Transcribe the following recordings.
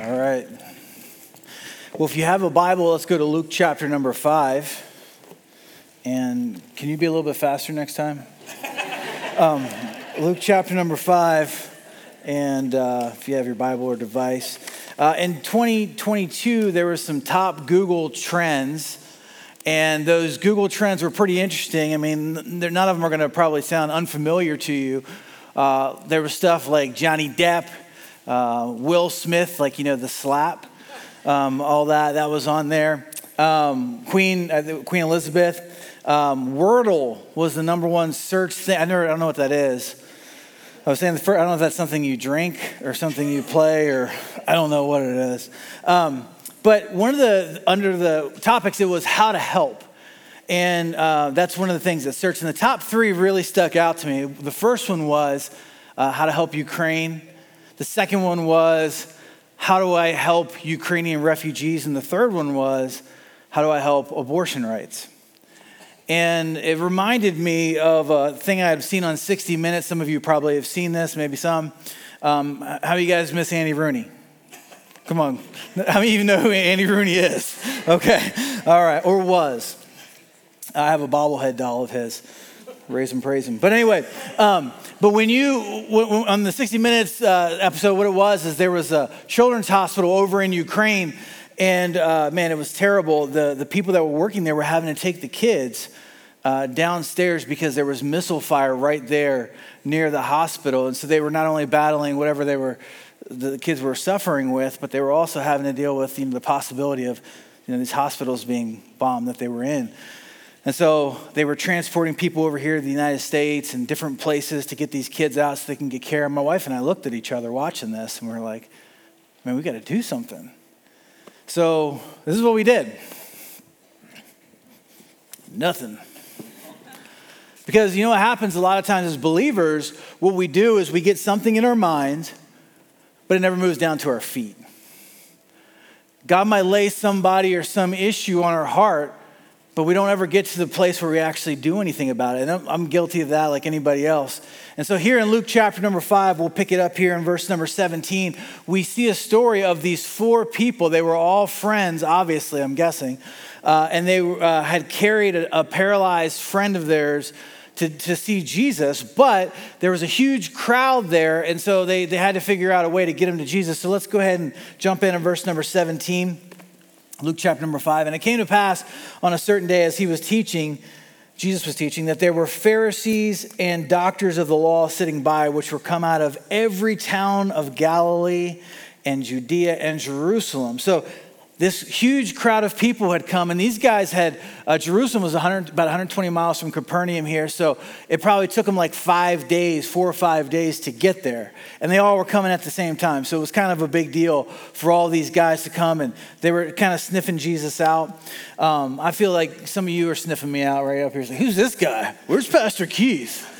All right. Well, if you have a Bible, let's go to Luke chapter number five. And can you be a little bit faster next time? Um, Luke chapter number five. And uh, if you have your Bible or device, uh, in 2022, there were some top Google trends. And those Google trends were pretty interesting. I mean, none of them are going to probably sound unfamiliar to you. Uh, there was stuff like Johnny Depp uh, Will Smith, like, you know, the slap, um, all that, that was on there. Um, Queen, uh, Queen Elizabeth. Um, Wordle was the number one search thing. I, never, I don't know what that is. I was saying, the first, I don't know if that's something you drink or something you play or I don't know what it is. Um, but one of the, under the topics, it was how to help. And uh, that's one of the things that searched. And the top three really stuck out to me. The first one was uh, how to help Ukraine. The second one was, how do I help Ukrainian refugees? And the third one was, how do I help abortion rights? And it reminded me of a thing I had seen on 60 Minutes. Some of you probably have seen this, maybe some. Um, how you guys miss Andy Rooney? Come on. How many of you know who Andy Rooney is? Okay. All right. Or was. I have a bobblehead doll of his. Raise and praise him. But anyway, um, but when you, on the 60 Minutes uh, episode, what it was is there was a children's hospital over in Ukraine, and uh, man, it was terrible. The, the people that were working there were having to take the kids uh, downstairs because there was missile fire right there near the hospital. And so they were not only battling whatever they were, the kids were suffering with, but they were also having to deal with you know, the possibility of you know, these hospitals being bombed that they were in. And so they were transporting people over here to the United States and different places to get these kids out so they can get care. And my wife and I looked at each other watching this and we are like, man, we got to do something. So this is what we did nothing. Because you know what happens a lot of times as believers, what we do is we get something in our mind, but it never moves down to our feet. God might lay somebody or some issue on our heart, but we don't ever get to the place where we actually do anything about it. And I'm guilty of that like anybody else. And so, here in Luke chapter number five, we'll pick it up here in verse number 17. We see a story of these four people. They were all friends, obviously, I'm guessing. Uh, and they uh, had carried a, a paralyzed friend of theirs to, to see Jesus, but there was a huge crowd there, and so they, they had to figure out a way to get him to Jesus. So let's go ahead and jump in in verse number 17. Luke chapter number five. And it came to pass on a certain day as he was teaching, Jesus was teaching, that there were Pharisees and doctors of the law sitting by, which were come out of every town of Galilee and Judea and Jerusalem. So this huge crowd of people had come, and these guys had, uh, Jerusalem was 100, about 120 miles from Capernaum here, so it probably took them like five days, four or five days to get there. And they all were coming at the same time, so it was kind of a big deal for all these guys to come, and they were kind of sniffing Jesus out. Um, I feel like some of you are sniffing me out right up here. Like, Who's this guy? Where's Pastor Keith?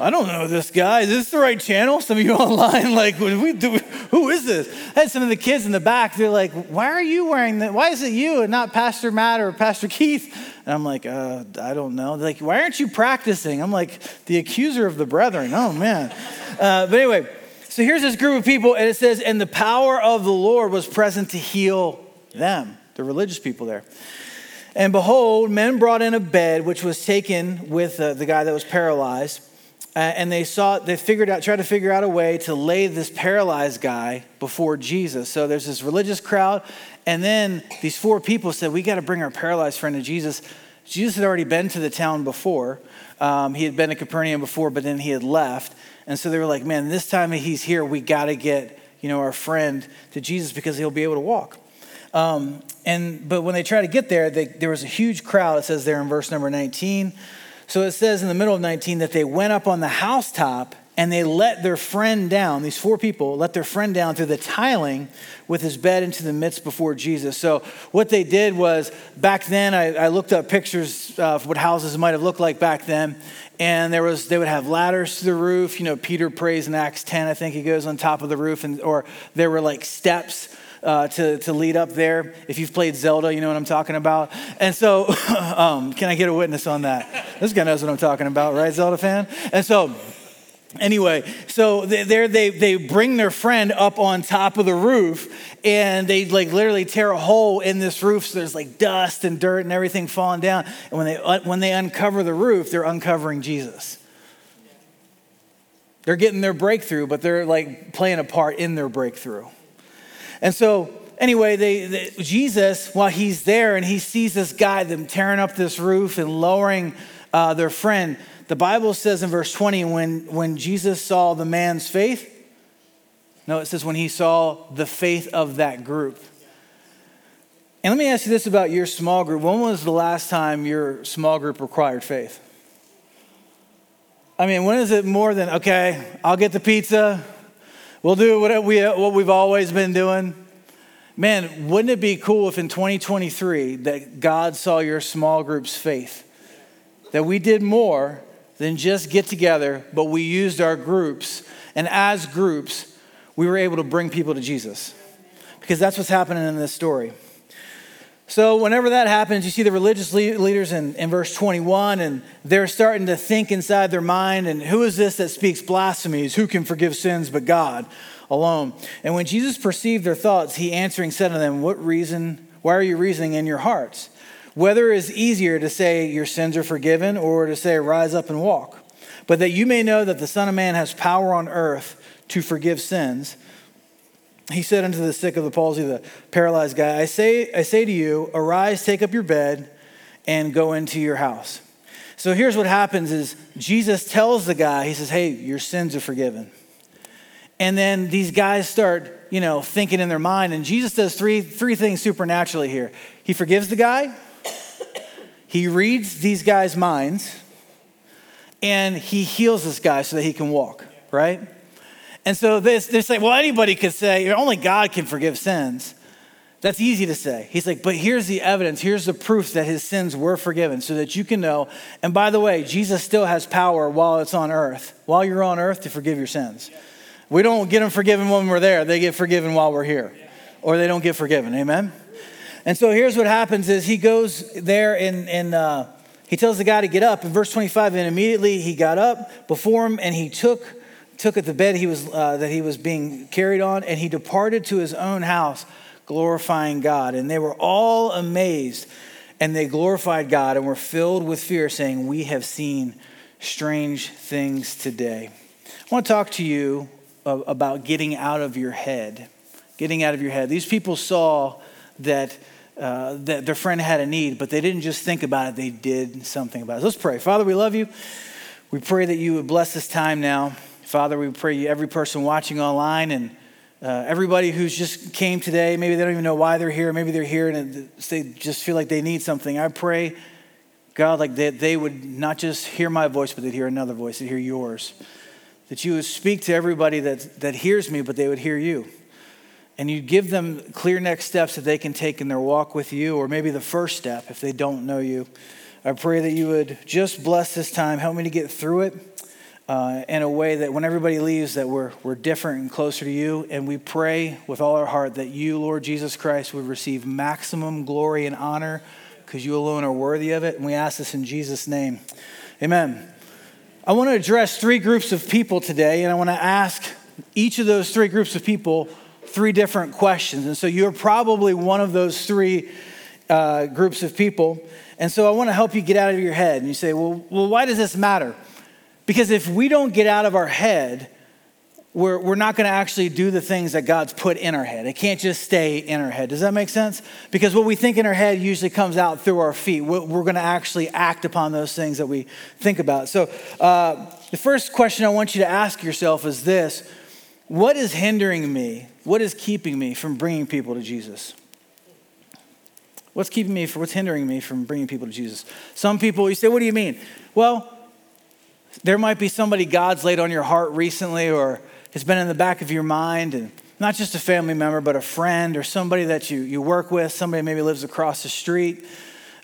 I don't know this guy. Is this the right channel? Some of you online, like, we who is this? I had some of the kids in the back, they're like, why are you wearing that? Why is it you and not Pastor Matt or Pastor Keith? And I'm like, uh, I don't know. They're like, why aren't you practicing? I'm like, the accuser of the brethren. Oh, man. Uh, but anyway, so here's this group of people, and it says, and the power of the Lord was present to heal them, the religious people there. And behold, men brought in a bed which was taken with uh, the guy that was paralyzed uh, and they saw they figured out tried to figure out a way to lay this paralyzed guy before jesus. So there's this religious crowd and then these four people said we got to bring our paralyzed friend to jesus. Jesus had already been to the town before. Um, he had been to capernaum before but then he had left. And so they were like man this time he's here we got to get you know our friend to jesus because he'll be able to walk. Um, and but when they tried to get there they, there was a huge crowd it says there in verse number 19 so it says in the middle of 19 that they went up on the housetop and they let their friend down. These four people let their friend down through the tiling with his bed into the midst before Jesus. So what they did was back then, I, I looked up pictures of what houses might have looked like back then. And there was, they would have ladders to the roof. You know, Peter prays in Acts 10, I think he goes on top of the roof, and, or there were like steps uh, to, to lead up there. If you've played Zelda, you know what I'm talking about. And so, um, can I get a witness on that? This guy knows what I'm talking about, right, Zelda fan? And so, Anyway, so there they, they bring their friend up on top of the roof and they like literally tear a hole in this roof so there's like dust and dirt and everything falling down. And when they, when they uncover the roof, they're uncovering Jesus. They're getting their breakthrough, but they're like playing a part in their breakthrough. And so, anyway, they, they, Jesus, while he's there and he sees this guy, them tearing up this roof and lowering uh, their friend, the Bible says in verse 20, when, when Jesus saw the man's faith, no, it says when he saw the faith of that group. And let me ask you this about your small group. When was the last time your small group required faith? I mean, when is it more than, okay, I'll get the pizza, we'll do what, we, what we've always been doing? Man, wouldn't it be cool if in 2023 that God saw your small group's faith? That we did more than just get together, but we used our groups. And as groups, we were able to bring people to Jesus. Because that's what's happening in this story. So, whenever that happens, you see the religious leaders in, in verse 21, and they're starting to think inside their mind, and who is this that speaks blasphemies? Who can forgive sins but God alone? And when Jesus perceived their thoughts, he answering said to them, What reason, why are you reasoning in your hearts? Whether it is easier to say your sins are forgiven or to say rise up and walk. But that you may know that the Son of Man has power on earth to forgive sins. He said unto the sick of the palsy, the paralyzed guy, I say, I say to you, arise, take up your bed, and go into your house. So here's what happens is Jesus tells the guy, he says, Hey, your sins are forgiven. And then these guys start, you know, thinking in their mind, and Jesus does three, three things supernaturally here. He forgives the guy, he reads these guys' minds and he heals this guy so that he can walk, right? And so this, they say, well, anybody could say, only God can forgive sins. That's easy to say. He's like, but here's the evidence, here's the proof that his sins were forgiven so that you can know. And by the way, Jesus still has power while it's on earth, while you're on earth to forgive your sins. We don't get them forgiven when we're there, they get forgiven while we're here, or they don't get forgiven. Amen? And so here's what happens is he goes there and, and uh, he tells the guy to get up. In verse 25, and immediately he got up before him and he took, took at the bed he was, uh, that he was being carried on and he departed to his own house, glorifying God. And they were all amazed and they glorified God and were filled with fear, saying, We have seen strange things today. I want to talk to you about getting out of your head. Getting out of your head. These people saw that uh, that their friend had a need, but they didn't just think about it, they did something about it. Let's pray. Father, we love you. We pray that you would bless this time now. Father, we pray you, every person watching online and uh, everybody who's just came today, maybe they don't even know why they're here, maybe they're here and they just feel like they need something. I pray, God, like that they would not just hear my voice, but they'd hear another voice, they'd hear yours. That you would speak to everybody that, that hears me, but they would hear you and you'd give them clear next steps that they can take in their walk with you, or maybe the first step if they don't know you. I pray that you would just bless this time, help me to get through it uh, in a way that when everybody leaves, that we're, we're different and closer to you. And we pray with all our heart that you, Lord Jesus Christ, would receive maximum glory and honor because you alone are worthy of it. And we ask this in Jesus' name. Amen. I want to address three groups of people today, and I want to ask each of those three groups of people three different questions. And so you're probably one of those three uh, groups of people. And so I want to help you get out of your head. And you say, well, well why does this matter? Because if we don't get out of our head, we're, we're not going to actually do the things that God's put in our head. It can't just stay in our head. Does that make sense? Because what we think in our head usually comes out through our feet. We're, we're going to actually act upon those things that we think about. So, uh, the first question I want you to ask yourself is this What is hindering me what is keeping me from bringing people to Jesus? What's keeping me for what's hindering me from bringing people to Jesus? Some people, you say, what do you mean? Well, there might be somebody God's laid on your heart recently or has been in the back of your mind, and not just a family member, but a friend or somebody that you, you work with, somebody maybe lives across the street.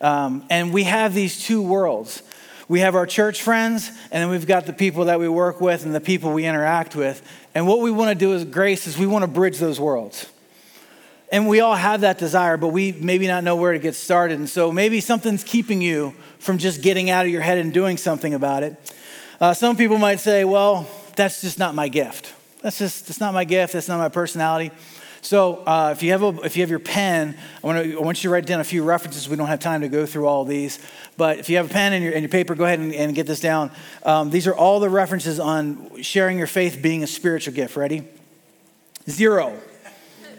Um, and we have these two worlds. We have our church friends, and then we've got the people that we work with and the people we interact with. And what we want to do as grace is we want to bridge those worlds. And we all have that desire, but we maybe not know where to get started. And so maybe something's keeping you from just getting out of your head and doing something about it. Uh, some people might say, well, that's just not my gift. That's just, that's not my gift. That's not my personality. So uh, if you have a, if you have your pen, I want, to, I want you to write down a few references. We don't have time to go through all these, but if you have a pen and your, and your paper, go ahead and, and get this down. Um, these are all the references on sharing your faith being a spiritual gift. Ready? Zero.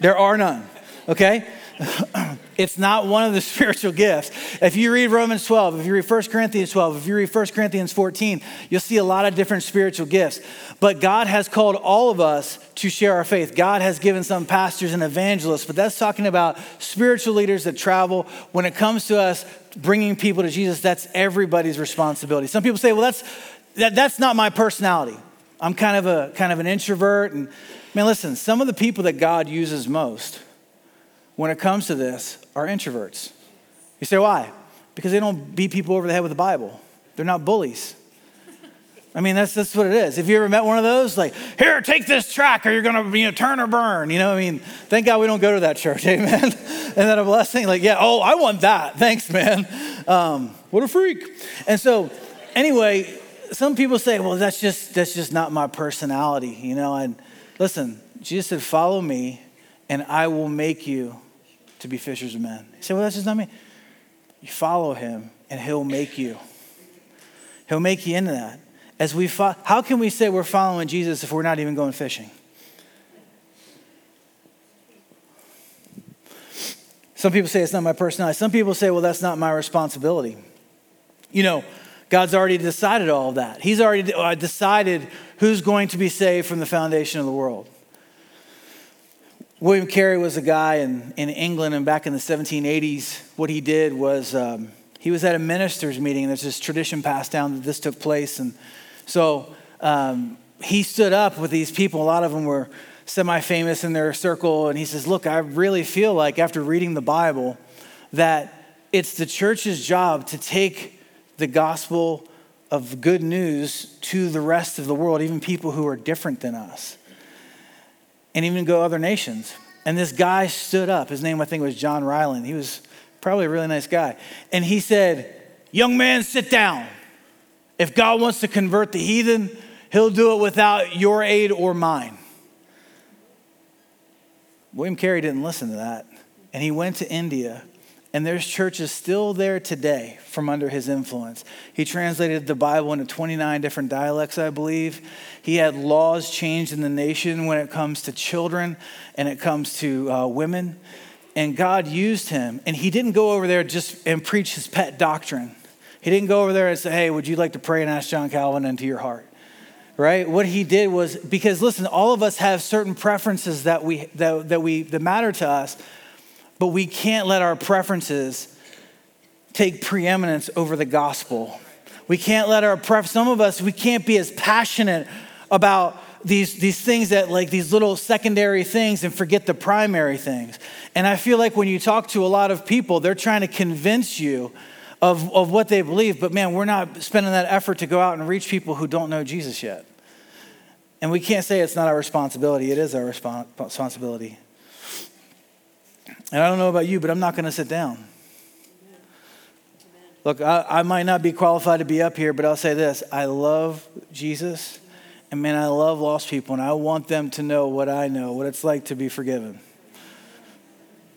There are none. Okay. it's not one of the spiritual gifts. If you read Romans 12, if you read 1 Corinthians 12, if you read 1 Corinthians 14, you'll see a lot of different spiritual gifts. But God has called all of us to share our faith. God has given some pastors and evangelists, but that's talking about spiritual leaders that travel. When it comes to us bringing people to Jesus, that's everybody's responsibility. Some people say, well, that's, that, that's not my personality. I'm kind of, a, kind of an introvert. And man, listen, some of the people that God uses most when it comes to this are introverts. You say, why? Because they don't beat people over the head with the Bible. They're not bullies. I mean, that's, that's what it is. Have you ever met one of those? Like, here, take this track or you're going to you know, turn or burn. You know, I mean, thank God we don't go to that church. Amen. Isn't that a blessing? Like, yeah, oh, I want that. Thanks, man. Um, what a freak. And so, anyway, some people say, well, that's just, that's just not my personality. You know, and listen, Jesus said, follow me and I will make you to be fishers of men. You say, well, that's just not me. You follow him and he'll make you. He'll make you into that. As we fo- how can we say we're following Jesus if we're not even going fishing? Some people say it's not my personality. Some people say, well, that's not my responsibility. You know, God's already decided all of that. He's already uh, decided who's going to be saved from the foundation of the world. William Carey was a guy in, in England, and back in the 1780s, what he did was um, he was at a minister's meeting. and There's this tradition passed down that this took place. And so um, he stood up with these people. A lot of them were semi famous in their circle. And he says, Look, I really feel like after reading the Bible that it's the church's job to take the gospel of good news to the rest of the world, even people who are different than us and even go other nations. And this guy stood up. His name, I think, was John Ryland. He was probably a really nice guy. And he said, Young man, sit down. If God wants to convert the heathen, he'll do it without your aid or mine. William Carey didn't listen to that. And he went to India and there's churches still there today from under his influence. He translated the Bible into 29 different dialects, I believe. He had laws changed in the nation when it comes to children and it comes to uh, women. And God used him. And he didn't go over there just and preach his pet doctrine. He didn't go over there and say, hey, would you like to pray and ask John Calvin into your heart? right what he did was because listen all of us have certain preferences that we that, that we that matter to us but we can't let our preferences take preeminence over the gospel. We can't let our preference, some of us, we can't be as passionate about these, these things that like these little secondary things and forget the primary things. And I feel like when you talk to a lot of people, they're trying to convince you of, of what they believe, but man, we're not spending that effort to go out and reach people who don't know Jesus yet. And we can't say it's not our responsibility, it is our responsibility. And I don't know about you, but I'm not going to sit down. Look, I, I, might not be qualified to be up here, but I'll say this I love Jesus, and man, I love lost people, and I want them to know what I know, what it's like to be forgiven.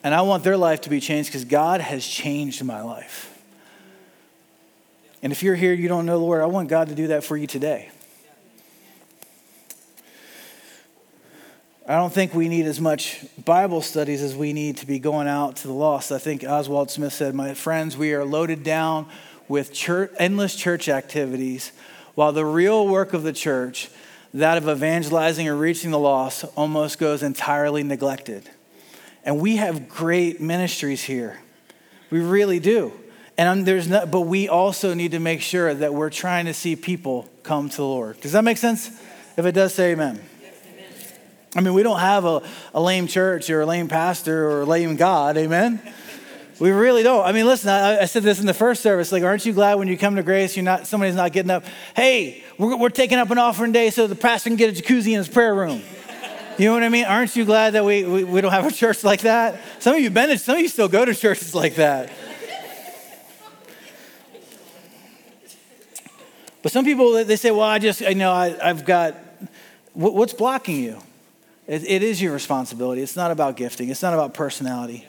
And I want their life to be changed because God has changed my life. And if you're here, you don't know the Lord, I want God to do that for you today. I don't think we need as much Bible studies as we need to be going out to the lost. I think Oswald Smith said, My friends, we are loaded down with church, endless church activities, while the real work of the church, that of evangelizing or reaching the lost, almost goes entirely neglected. And we have great ministries here. We really do. And there's no, but we also need to make sure that we're trying to see people come to the Lord. Does that make sense? If it does, say amen. I mean, we don't have a, a lame church or a lame pastor or a lame God, amen? We really don't. I mean, listen, I, I, said this in the first service. Like, aren't you glad when you come to grace, you're not somebody's not getting up? Hey, we're, we're taking up an offering day so the pastor can get a jacuzzi in his prayer room. You know what I mean? Aren't you glad that we, we, we don't have a church like that? Some of you been, it. some of you still go to churches like that. But some people they say, well, I just, I know I, I've got What's blocking you? It, it is your responsibility. It's not about gifting, it's not about personality.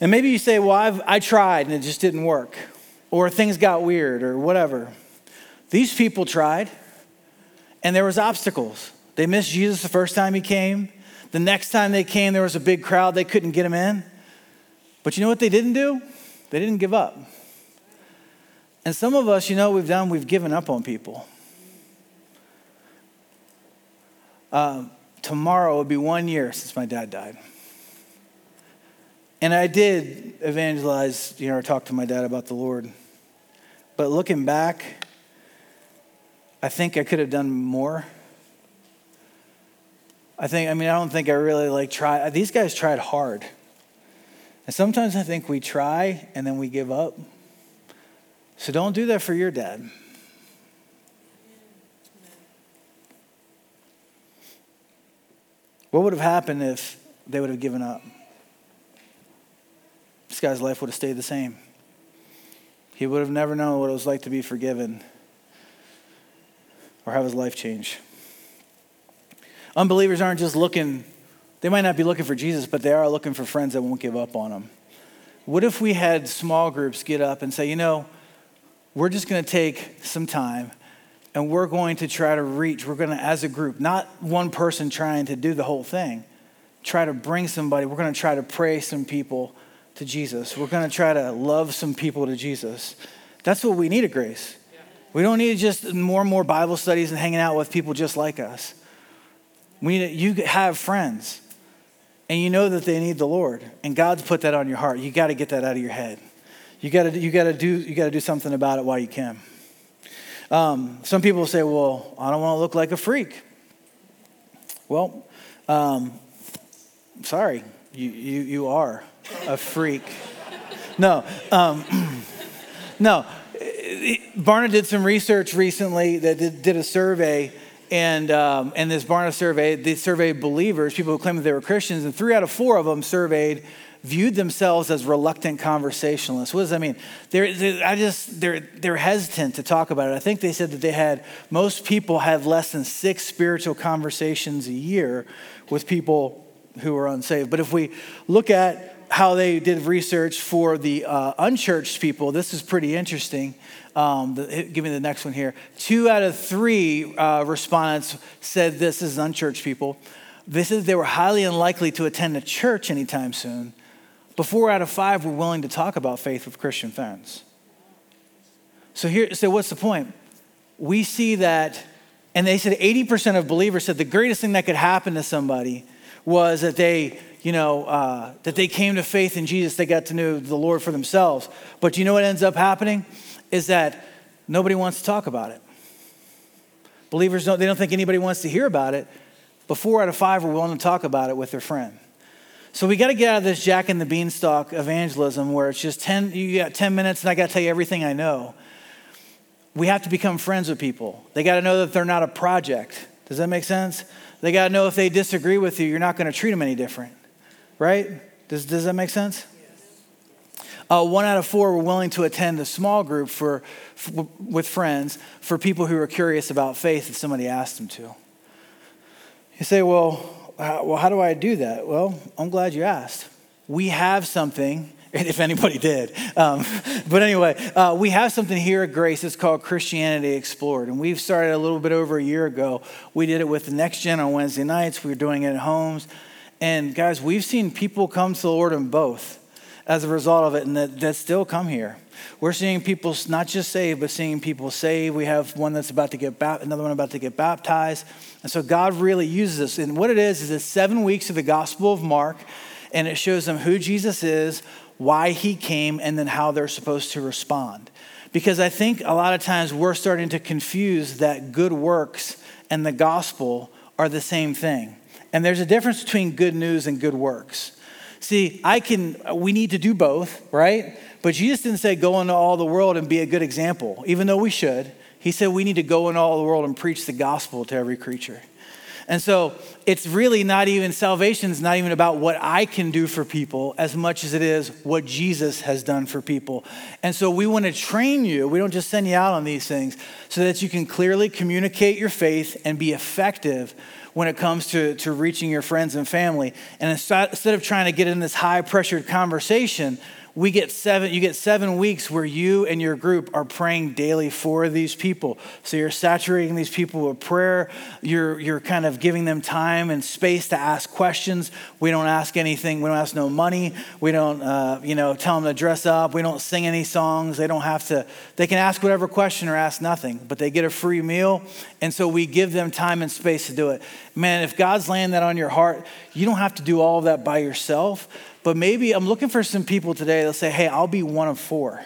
And maybe you say, Well, I've, I tried and it just didn't work, or things got weird, or whatever. These people tried, and there was obstacles. They missed Jesus the first time he came. The next time they came, there was a big crowd. They couldn't get him in. But you know what they didn't do? They didn't give up. And some of us, you know, we've done, we've given up on people. Uh, tomorrow would be one year since my dad died. And I did evangelize, you know, or talk to my dad about the Lord. But looking back, I think I could have done more. I think, I mean, I don't think I really like try. These guys tried hard. And sometimes I think we try and then we give up. So don't do that for your dad. What would have happened if they would have given up? This guy's life would have stayed the same. He would have never known what it was like to be forgiven or have his life change. Unbelievers aren't just looking, they might not be looking for Jesus, but they are looking for friends that won't give up on them. What if we had small groups get up and say, you know, we're just going to take some time and we're going to try to reach, we're going to, as a group, not one person trying to do the whole thing, try to bring somebody, we're going to try to pray some people to Jesus. We're going to try to love some people to Jesus. That's what we need at Grace. We don't need just more and more Bible studies and hanging out with people just like us. We need, you have friends and you know that they need the Lord and God's put that on your heart. You got to get that out of your head. You got to you got to do you got to do something about it while you can. Um, some people say, "Well, I don't want to look like a freak." Well, um, sorry, you, you you are a freak. No, um, no. Barna did some research recently that did, did a survey, and um, and this Barna survey, they surveyed believers, people who claimed that they were Christians, and three out of four of them surveyed viewed themselves as reluctant conversationalists. What does that mean? They're, they're, I just they're they're hesitant to talk about it. I think they said that they had most people had less than six spiritual conversations a year with people who are unsaved. But if we look at how they did research for the uh, unchurched people, this is pretty interesting. Um, the, give me the next one here. Two out of three uh, respondents said this is unchurched people. They said they were highly unlikely to attend a church anytime soon. But four out of five were willing to talk about faith with Christian friends. So here, so what's the point? We see that, and they said 80% of believers said the greatest thing that could happen to somebody was that they, you know, uh, that they came to faith in Jesus, they got to know the Lord for themselves. But you know what ends up happening? Is that nobody wants to talk about it. Believers don't, they don't think anybody wants to hear about it, but four out of five are willing to talk about it with their friend. So we got to get out of this Jack and the Beanstalk evangelism where it's just 10, you got 10 minutes and I got to tell you everything I know. We have to become friends with people. They got to know that they're not a project. Does that make sense? They got to know if they disagree with you, you're not going to treat them any different. Right? Does, does that make sense? Uh, one out of four were willing to attend a small group for, for, with friends for people who are curious about faith if somebody asked them to. You say, well, well, how do I do that? Well, I'm glad you asked. We have something, if anybody did. Um, but anyway, uh, we have something here at Grace that's called Christianity Explored. And we've started a little bit over a year ago. We did it with the Next Gen on Wednesday nights. We were doing it at homes. And guys, we've seen people come to the Lord in both as a result of it and that, that still come here. We're seeing people not just saved, but seeing people saved. We have one that's about to get baptized, another one about to get baptized. And so God really uses this. And what it is, is it's seven weeks of the Gospel of Mark, and it shows them who Jesus is, why he came, and then how they're supposed to respond. Because I think a lot of times we're starting to confuse that good works and the gospel are the same thing. And there's a difference between good news and good works. See, I can, we need to do both, right? But Jesus didn't say go into all the world and be a good example, even though we should. He said we need to go into all the world and preach the gospel to every creature. And so it's really not even, salvation is not even about what I can do for people as much as it is what Jesus has done for people. And so we want to train you. We don't just send you out on these things so that you can clearly communicate your faith and be effective when it comes to, to reaching your friends and family. And instead of trying to get in this high pressured conversation, we get seven you get seven weeks where you and your group are praying daily for these people. So you're saturating these people with prayer. You're you're kind of giving them time and space to ask questions. We don't ask anything. We don't ask no money. We don't uh, you know tell them to dress up. We don't sing any songs. They don't have to they can ask whatever question or ask nothing but they get a free meal. And so we give them time and space to do it. Man if god's laying that on your heart you don't have to do all of that by yourself but maybe I'm looking for some people today that'll say, hey, I'll be one of four.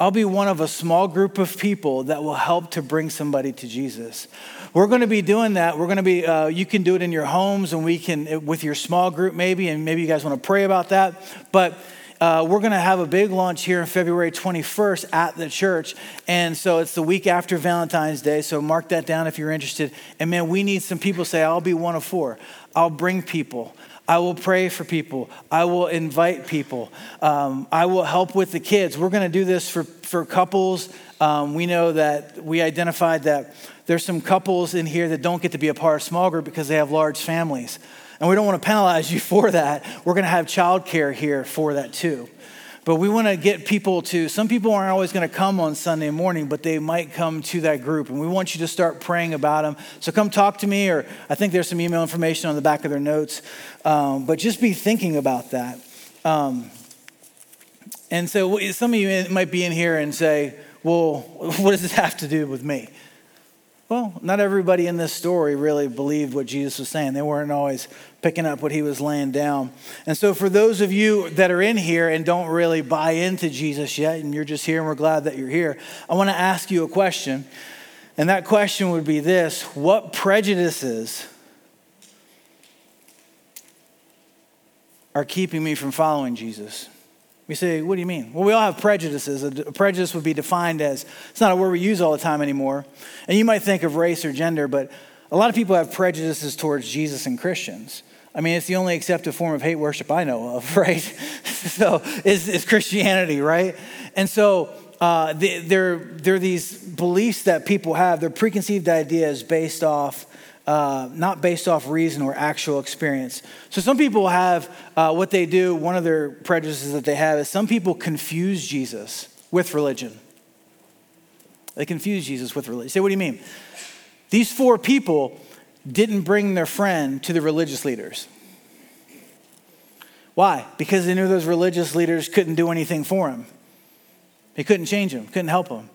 I'll be one of a small group of people that will help to bring somebody to Jesus. We're going to be doing that. We're going to be, uh, you can do it in your homes and we can, with your small group maybe, and maybe you guys want to pray about that. But uh, we're going to have a big launch here on February 21st at the church. And so it's the week after Valentine's Day. So mark that down if you're interested. And man, we need some people say, I'll be one of four. I'll bring people. I will pray for people. I will invite people. Um, I will help with the kids. We're going to do this for, for couples. Um, we know that we identified that there's some couples in here that don't get to be a part of small group because they have large families. And we don't want to penalize you for that. We're going to have childcare here for that too. But we want to get people to, some people aren't always going to come on Sunday morning, but they might come to that group. And we want you to start praying about them. So come talk to me, or I think there's some email information on the back of their notes. Um, but just be thinking about that. Um, and so some of you might be in here and say, well, what does this have to do with me? Well, not everybody in this story really believed what Jesus was saying. They weren't always picking up what he was laying down. And so, for those of you that are in here and don't really buy into Jesus yet, and you're just here and we're glad that you're here, I want to ask you a question. And that question would be this What prejudices are keeping me from following Jesus? We say, what do you mean? Well, we all have prejudices. A prejudice would be defined as, it's not a word we use all the time anymore. And you might think of race or gender, but a lot of people have prejudices towards Jesus and Christians. I mean, it's the only accepted form of hate worship I know of, right? so is, is Christianity, right? And so uh, there are these beliefs that people have, they're preconceived ideas based off uh, not based off reason or actual experience. So some people have uh, what they do, one of their prejudices that they have is some people confuse Jesus with religion. They confuse Jesus with religion. say, what do you mean? These four people didn't bring their friend to the religious leaders. Why? Because they knew those religious leaders couldn't do anything for him. They couldn't change him, couldn't help him.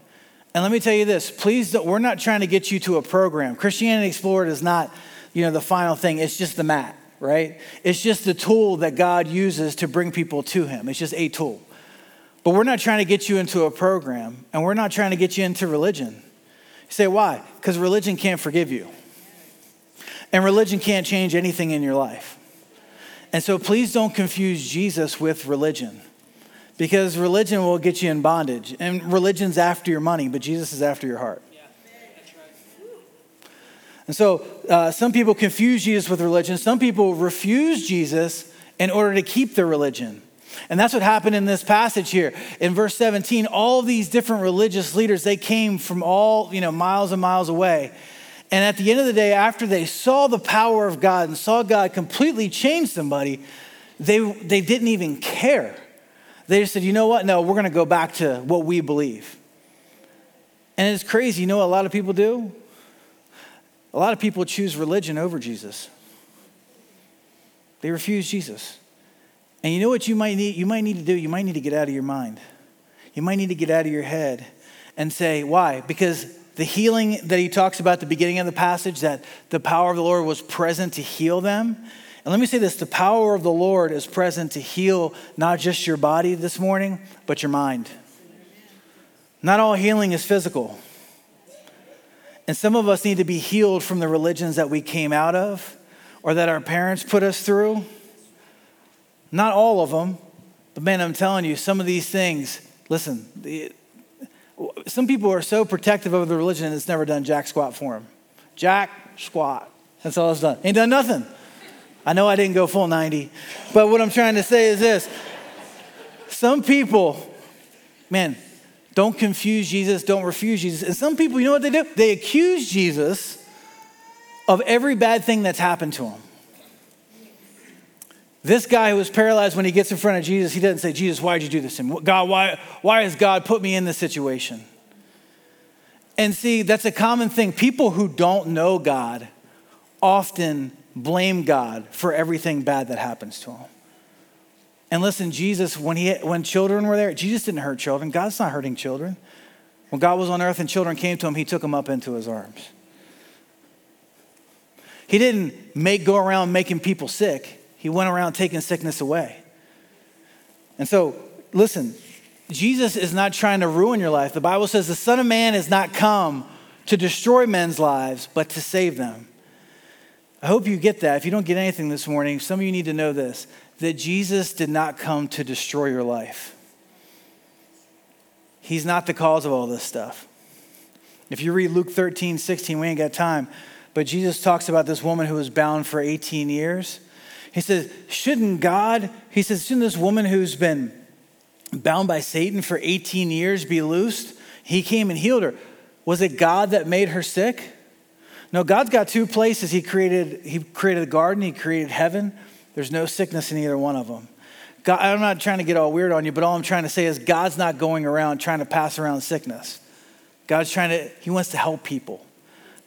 And let me tell you this, please, don't, we're not trying to get you to a program. Christianity Explored is not, you know, the final thing. It's just the mat, right? It's just the tool that God uses to bring people to him. It's just a tool. But we're not trying to get you into a program, and we're not trying to get you into religion. You say, why? Because religion can't forgive you. And religion can't change anything in your life. And so please don't confuse Jesus with religion because religion will get you in bondage. And religion's after your money, but Jesus is after your heart. And so uh, some people confuse Jesus with religion. Some people refuse Jesus in order to keep their religion. And that's what happened in this passage here. In verse 17, all these different religious leaders, they came from all, you know, miles and miles away. And at the end of the day, after they saw the power of God and saw God completely change somebody, they, they didn't even care they just said, you know what? No, we're going to go back to what we believe. And it's crazy. You know what a lot of people do? A lot of people choose religion over Jesus. They refuse Jesus. And you know what you might need? You might need to do? You might need to get out of your mind. You might need to get out of your head and say, why? Because the healing that he talks about at the beginning of the passage, that the power of the Lord was present to heal them, and let me say this the power of the Lord is present to heal not just your body this morning, but your mind. Not all healing is physical. And some of us need to be healed from the religions that we came out of or that our parents put us through. Not all of them, but man, I'm telling you, some of these things, listen, some people are so protective of the religion it's never done jack squat for them. Jack squat. That's all it's done. Ain't done nothing. I know I didn't go full 90, but what I'm trying to say is this. Some people, man, don't confuse Jesus, don't refuse Jesus. And some people, you know what they do? They accuse Jesus of every bad thing that's happened to him. This guy who was paralyzed, when he gets in front of Jesus, he doesn't say, Jesus, why did you do this to me? God, why, why has God put me in this situation? And see, that's a common thing. People who don't know God often blame God for everything bad that happens to them. And listen, Jesus, when, he, when children were there, Jesus didn't hurt children. God's not hurting children. When God was on earth and children came to him, he took them up into his arms. He didn't make go around making people sick. He went around taking sickness away. And so, listen, Jesus is not trying to ruin your life. The Bible says the Son of Man has not come to destroy men's lives, but to save them. I hope you get that. If you don't get anything this morning, some of you need to know this that Jesus did not come to destroy your life. He's not the cause of all this stuff. If you read Luke 13, 16, we ain't got time, but Jesus talks about this woman who was bound for 18 years. He says, Shouldn't God, he says, shouldn't this woman who's been bound by Satan for 18 years be loosed? He came and healed her. Was it God that made her sick? No, God's got two places. He created, he created a garden, he created heaven. There's no sickness in either one of them. God, I'm not trying to get all weird on you, but all I'm trying to say is God's not going around trying to pass around sickness. God's trying to, He wants to help people.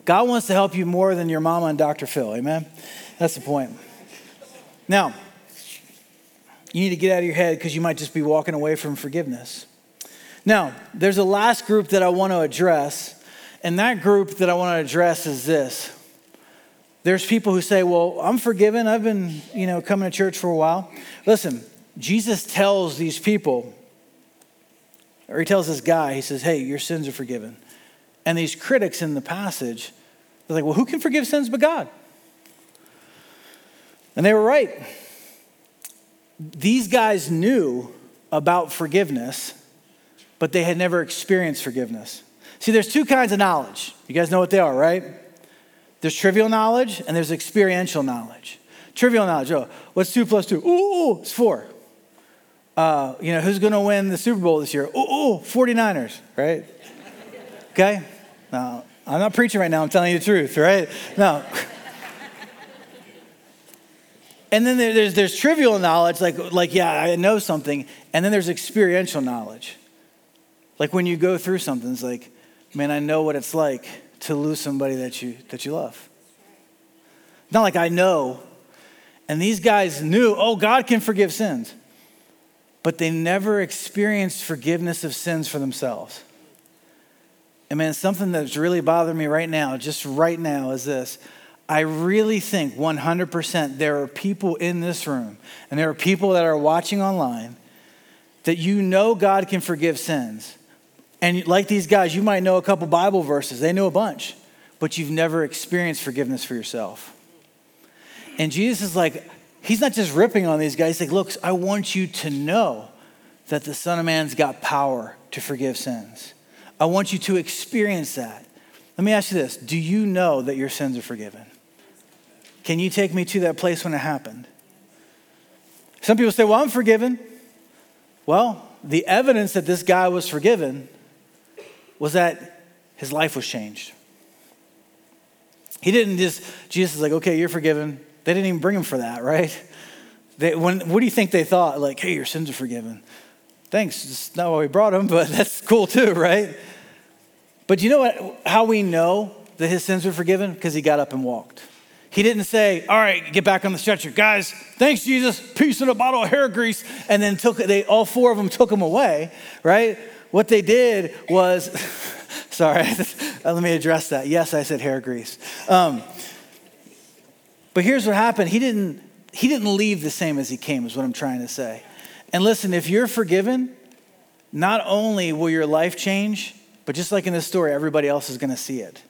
God wants to help you more than your mama and Dr. Phil. Amen? That's the point. Now, you need to get out of your head because you might just be walking away from forgiveness. Now, there's a last group that I want to address, and that group that I want to address is this there's people who say, Well, I'm forgiven. I've been, you know, coming to church for a while. Listen, Jesus tells these people, or he tells this guy, he says, Hey, your sins are forgiven. And these critics in the passage, they're like, Well, who can forgive sins but God? And they were right. These guys knew about forgiveness, but they had never experienced forgiveness. See, there's two kinds of knowledge. You guys know what they are, right? There's trivial knowledge and there's experiential knowledge. Trivial knowledge, oh, what's two plus two? Ooh, it's four. Uh, you know, who's going to win the Super Bowl this year? Ooh, ooh, 49ers, right? Okay? Now, I'm not preaching right now, I'm telling you the truth, right? No. And then there's, there's trivial knowledge, like, like, yeah, I know something. And then there's experiential knowledge. Like when you go through something, it's like, man, I know what it's like to lose somebody that you, that you love. Not like I know. And these guys knew, oh, God can forgive sins. But they never experienced forgiveness of sins for themselves. And man, something that's really bothering me right now, just right now, is this. I really think 100% there are people in this room, and there are people that are watching online, that you know God can forgive sins and like these guys, you might know a couple Bible verses, they know a bunch, but you've never experienced forgiveness for yourself. And Jesus is like, He's not just ripping on these guys. He's like, Look, I want you to know that the Son of Man's got power to forgive sins. I want you to experience that. Let me ask you this Do you know that your sins are forgiven? Can you take me to that place when it happened? Some people say, Well, I'm forgiven. Well, the evidence that this guy was forgiven was that his life was changed. He didn't just, Jesus is like, okay, you're forgiven. They didn't even bring him for that, right? They, when, what do you think they thought? Like, hey, your sins are forgiven. Thanks. It's not why we brought him, but that's cool too, right? But you know what? How we know that his sins were forgiven? Because he got up and walked. He didn't say, all right, get back on the stretcher. Guys, thanks, Jesus. Peace and a bottle of hair grease. And then took they all four of them took him away, right? What they did was, sorry, let me address that. Yes, I said hair grease. Um, but here's what happened. He didn't, he didn't leave the same as he came, is what I'm trying to say. And listen, if you're forgiven, not only will your life change, but just like in this story, everybody else is going to see it.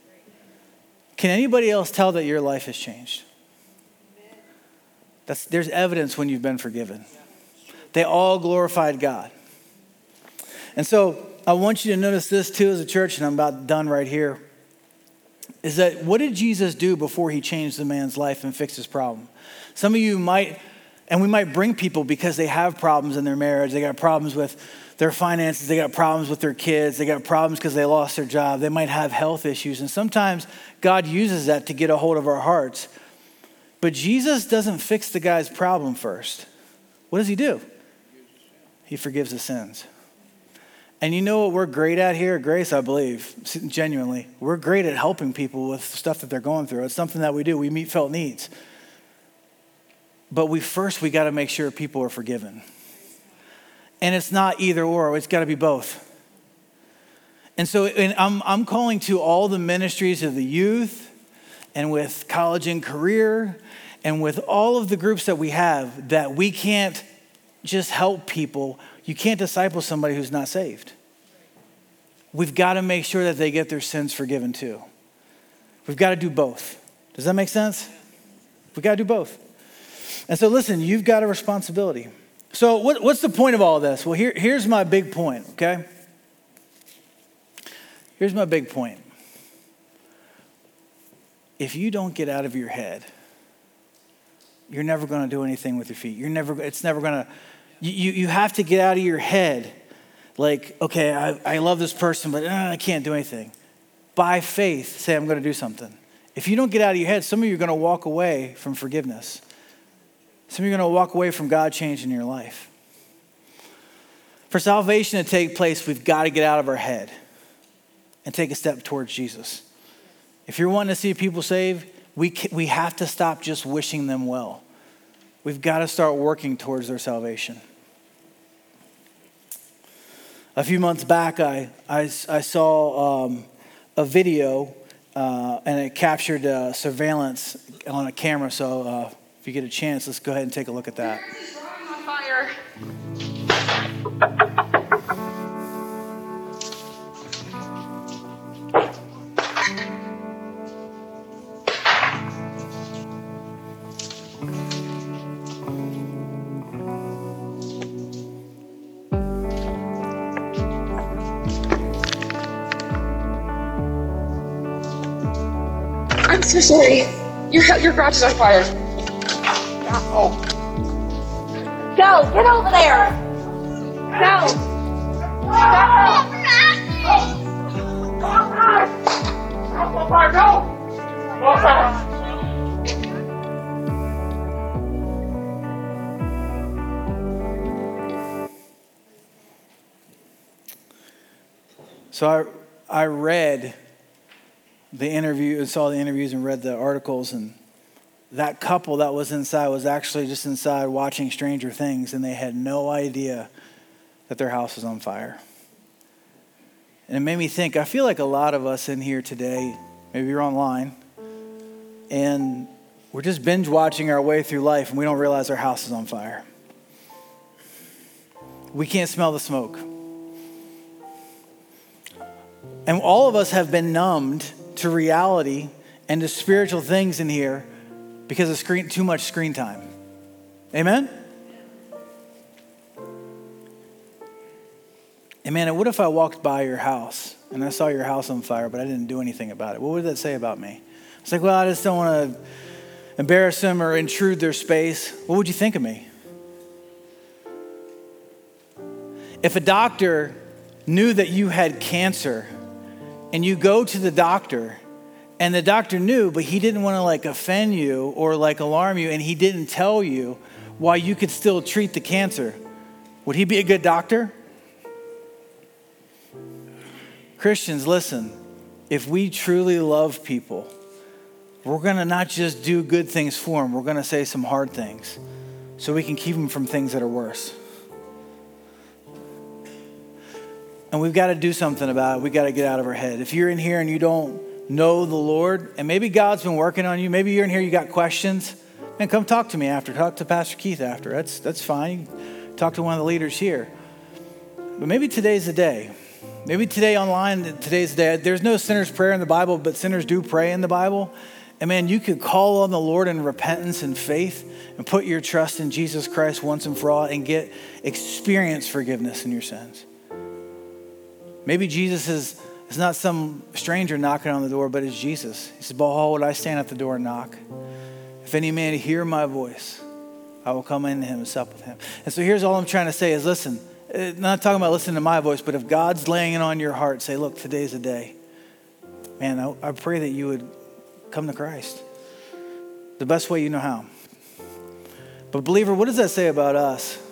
Can anybody else tell that your life has changed? That's, there's evidence when you've been forgiven. They all glorified God. And so I want you to notice this too as a church, and I'm about done right here. is that what did Jesus do before he changed the man's life and fixed his problem? Some of you might, and we might bring people because they have problems in their marriage, they got problems with their finances, they got problems with their kids, they got problems because they lost their job, they might have health issues. And sometimes God uses that to get a hold of our hearts. But Jesus doesn't fix the guy's problem first. What does he do? He forgives the sins. And you know what we're great at here Grace, I believe, genuinely. We're great at helping people with stuff that they're going through. It's something that we do. We meet felt needs. But we first we got to make sure people are forgiven. And it's not either or, it's got to be both. And so and I'm, I'm calling to all the ministries of the youth and with college and career and with all of the groups that we have that we can't just help people. You can't disciple somebody who's not saved. We've got to make sure that they get their sins forgiven too. We've got to do both. Does that make sense? We've got to do both. And so, listen, you've got a responsibility. So, what, what's the point of all this? Well, here, here's my big point, okay? Here's my big point. If you don't get out of your head, you're never going to do anything with your feet. You're never, it's never going to, you, you have to get out of your head. Like, okay, I, I love this person, but uh, I can't do anything. By faith, say, I'm going to do something. If you don't get out of your head, some of you are going to walk away from forgiveness. Some of you are going to walk away from God changing your life. For salvation to take place, we've got to get out of our head and take a step towards Jesus. If you're wanting to see people saved, we, we have to stop just wishing them well. We've got to start working towards their salvation. A few months back, I, I, I saw um, a video uh, and it captured uh, surveillance on a camera. So uh, if you get a chance, let's go ahead and take a look at that. I'm so sorry. Your, your garage is on fire. Go, get over there. Go. So I, I read the interview and saw the interviews and read the articles and that couple that was inside was actually just inside watching Stranger Things, and they had no idea that their house was on fire. And it made me think I feel like a lot of us in here today, maybe you're online, and we're just binge watching our way through life, and we don't realize our house is on fire. We can't smell the smoke. And all of us have been numbed to reality and to spiritual things in here because of screen, too much screen time. Amen? Amen. And what if I walked by your house and I saw your house on fire, but I didn't do anything about it? What would that say about me? It's like, well, I just don't want to embarrass them or intrude their space. What would you think of me? If a doctor knew that you had cancer and you go to the doctor and the doctor knew, but he didn't want to like offend you or like alarm you, and he didn't tell you why you could still treat the cancer. Would he be a good doctor? Christians, listen, if we truly love people, we're going to not just do good things for them, we're going to say some hard things so we can keep them from things that are worse. And we've got to do something about it. We've got to get out of our head. If you're in here and you don't know the Lord, and maybe God's been working on you. Maybe you're in here, you got questions. And come talk to me after. Talk to Pastor Keith after. That's, that's fine. talk to one of the leaders here. But maybe today's the day. Maybe today online, today's the day. There's no sinner's prayer in the Bible, but sinners do pray in the Bible. And man, you could call on the Lord in repentance and faith and put your trust in Jesus Christ once and for all and get experience forgiveness in your sins. Maybe Jesus is It's not some stranger knocking on the door, but it's Jesus. He says, Behold, I stand at the door and knock. If any man hear my voice, I will come into him and sup with him. And so here's all I'm trying to say is listen, uh, not talking about listening to my voice, but if God's laying it on your heart, say, look, today's a day. Man, I, I pray that you would come to Christ the best way you know how. But, believer, what does that say about us?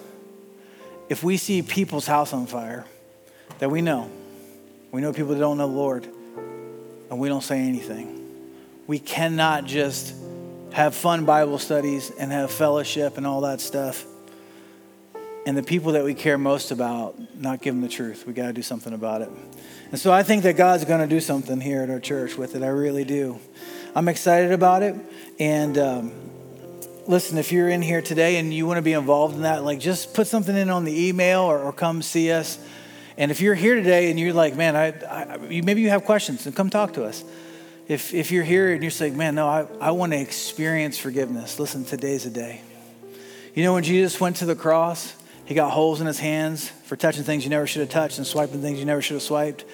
If we see people's house on fire that we know, we know people that don't know the Lord, and we don't say anything. We cannot just have fun Bible studies and have fellowship and all that stuff. And the people that we care most about, not give them the truth. We got to do something about it. And so I think that God's going to do something here at our church with it. I really do. I'm excited about it. And um, listen, if you're in here today and you want to be involved in that, like just put something in on the email or, or come see us. And if you're here today and you're like, man, I, I, maybe you have questions, then come talk to us. If, if you're here and you're saying, man, no, I, I want to experience forgiveness, listen, today's a day. You know, when Jesus went to the cross, he got holes in his hands for touching things you never should have touched and swiping things you never should have swiped,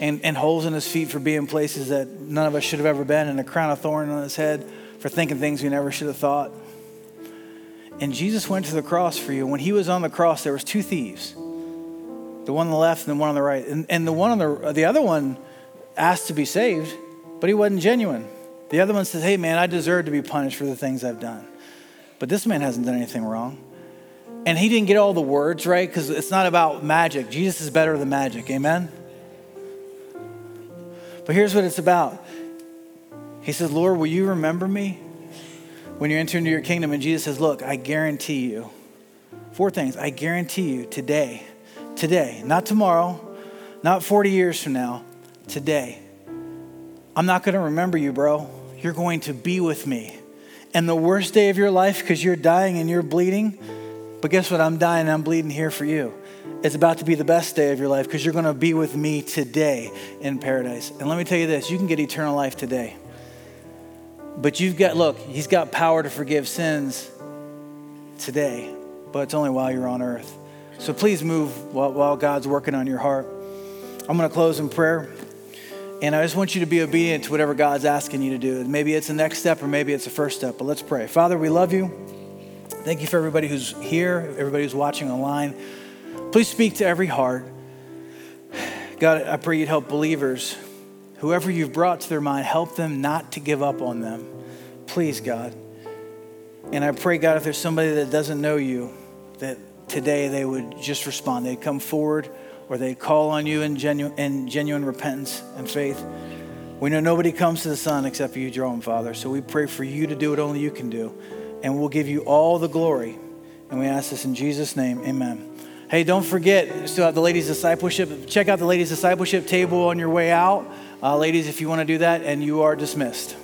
and, and holes in his feet for being places that none of us should have ever been, and a crown of thorn on his head for thinking things we never should have thought. And Jesus went to the cross for you. When he was on the cross, there was two thieves, the one on the left and the one on the right. And, and the one on the the other one asked to be saved, but he wasn't genuine. The other one says, "Hey man, I deserve to be punished for the things I've done." But this man hasn't done anything wrong. And he didn't get all the words right because it's not about magic. Jesus is better than magic. Amen? But here's what it's about He says, Lord, will you remember me when you enter into your kingdom? And Jesus says, Look, I guarantee you four things. I guarantee you today, today, not tomorrow, not 40 years from now, today. I'm not going to remember you, bro. You're going to be with me. And the worst day of your life, because you're dying and you're bleeding, but guess what? I'm dying and I'm bleeding here for you. It's about to be the best day of your life because you're going to be with me today in paradise. And let me tell you this you can get eternal life today. But you've got, look, he's got power to forgive sins today, but it's only while you're on earth. So please move while, while God's working on your heart. I'm going to close in prayer. And I just want you to be obedient to whatever God's asking you to do. Maybe it's the next step or maybe it's the first step, but let's pray. Father, we love you. Thank you for everybody who's here, everybody who's watching online. Please speak to every heart. God, I pray you'd help believers, whoever you've brought to their mind, help them not to give up on them. Please, God. And I pray, God, if there's somebody that doesn't know you, that today they would just respond. They'd come forward or they'd call on you in genuine, in genuine repentance and faith. We know nobody comes to the Son except you them, Father. So we pray for you to do what only you can do. And we'll give you all the glory. And we ask this in Jesus' name. Amen. Hey, don't forget, still have the ladies' discipleship. Check out the ladies' discipleship table on your way out. Uh, ladies, if you want to do that, and you are dismissed.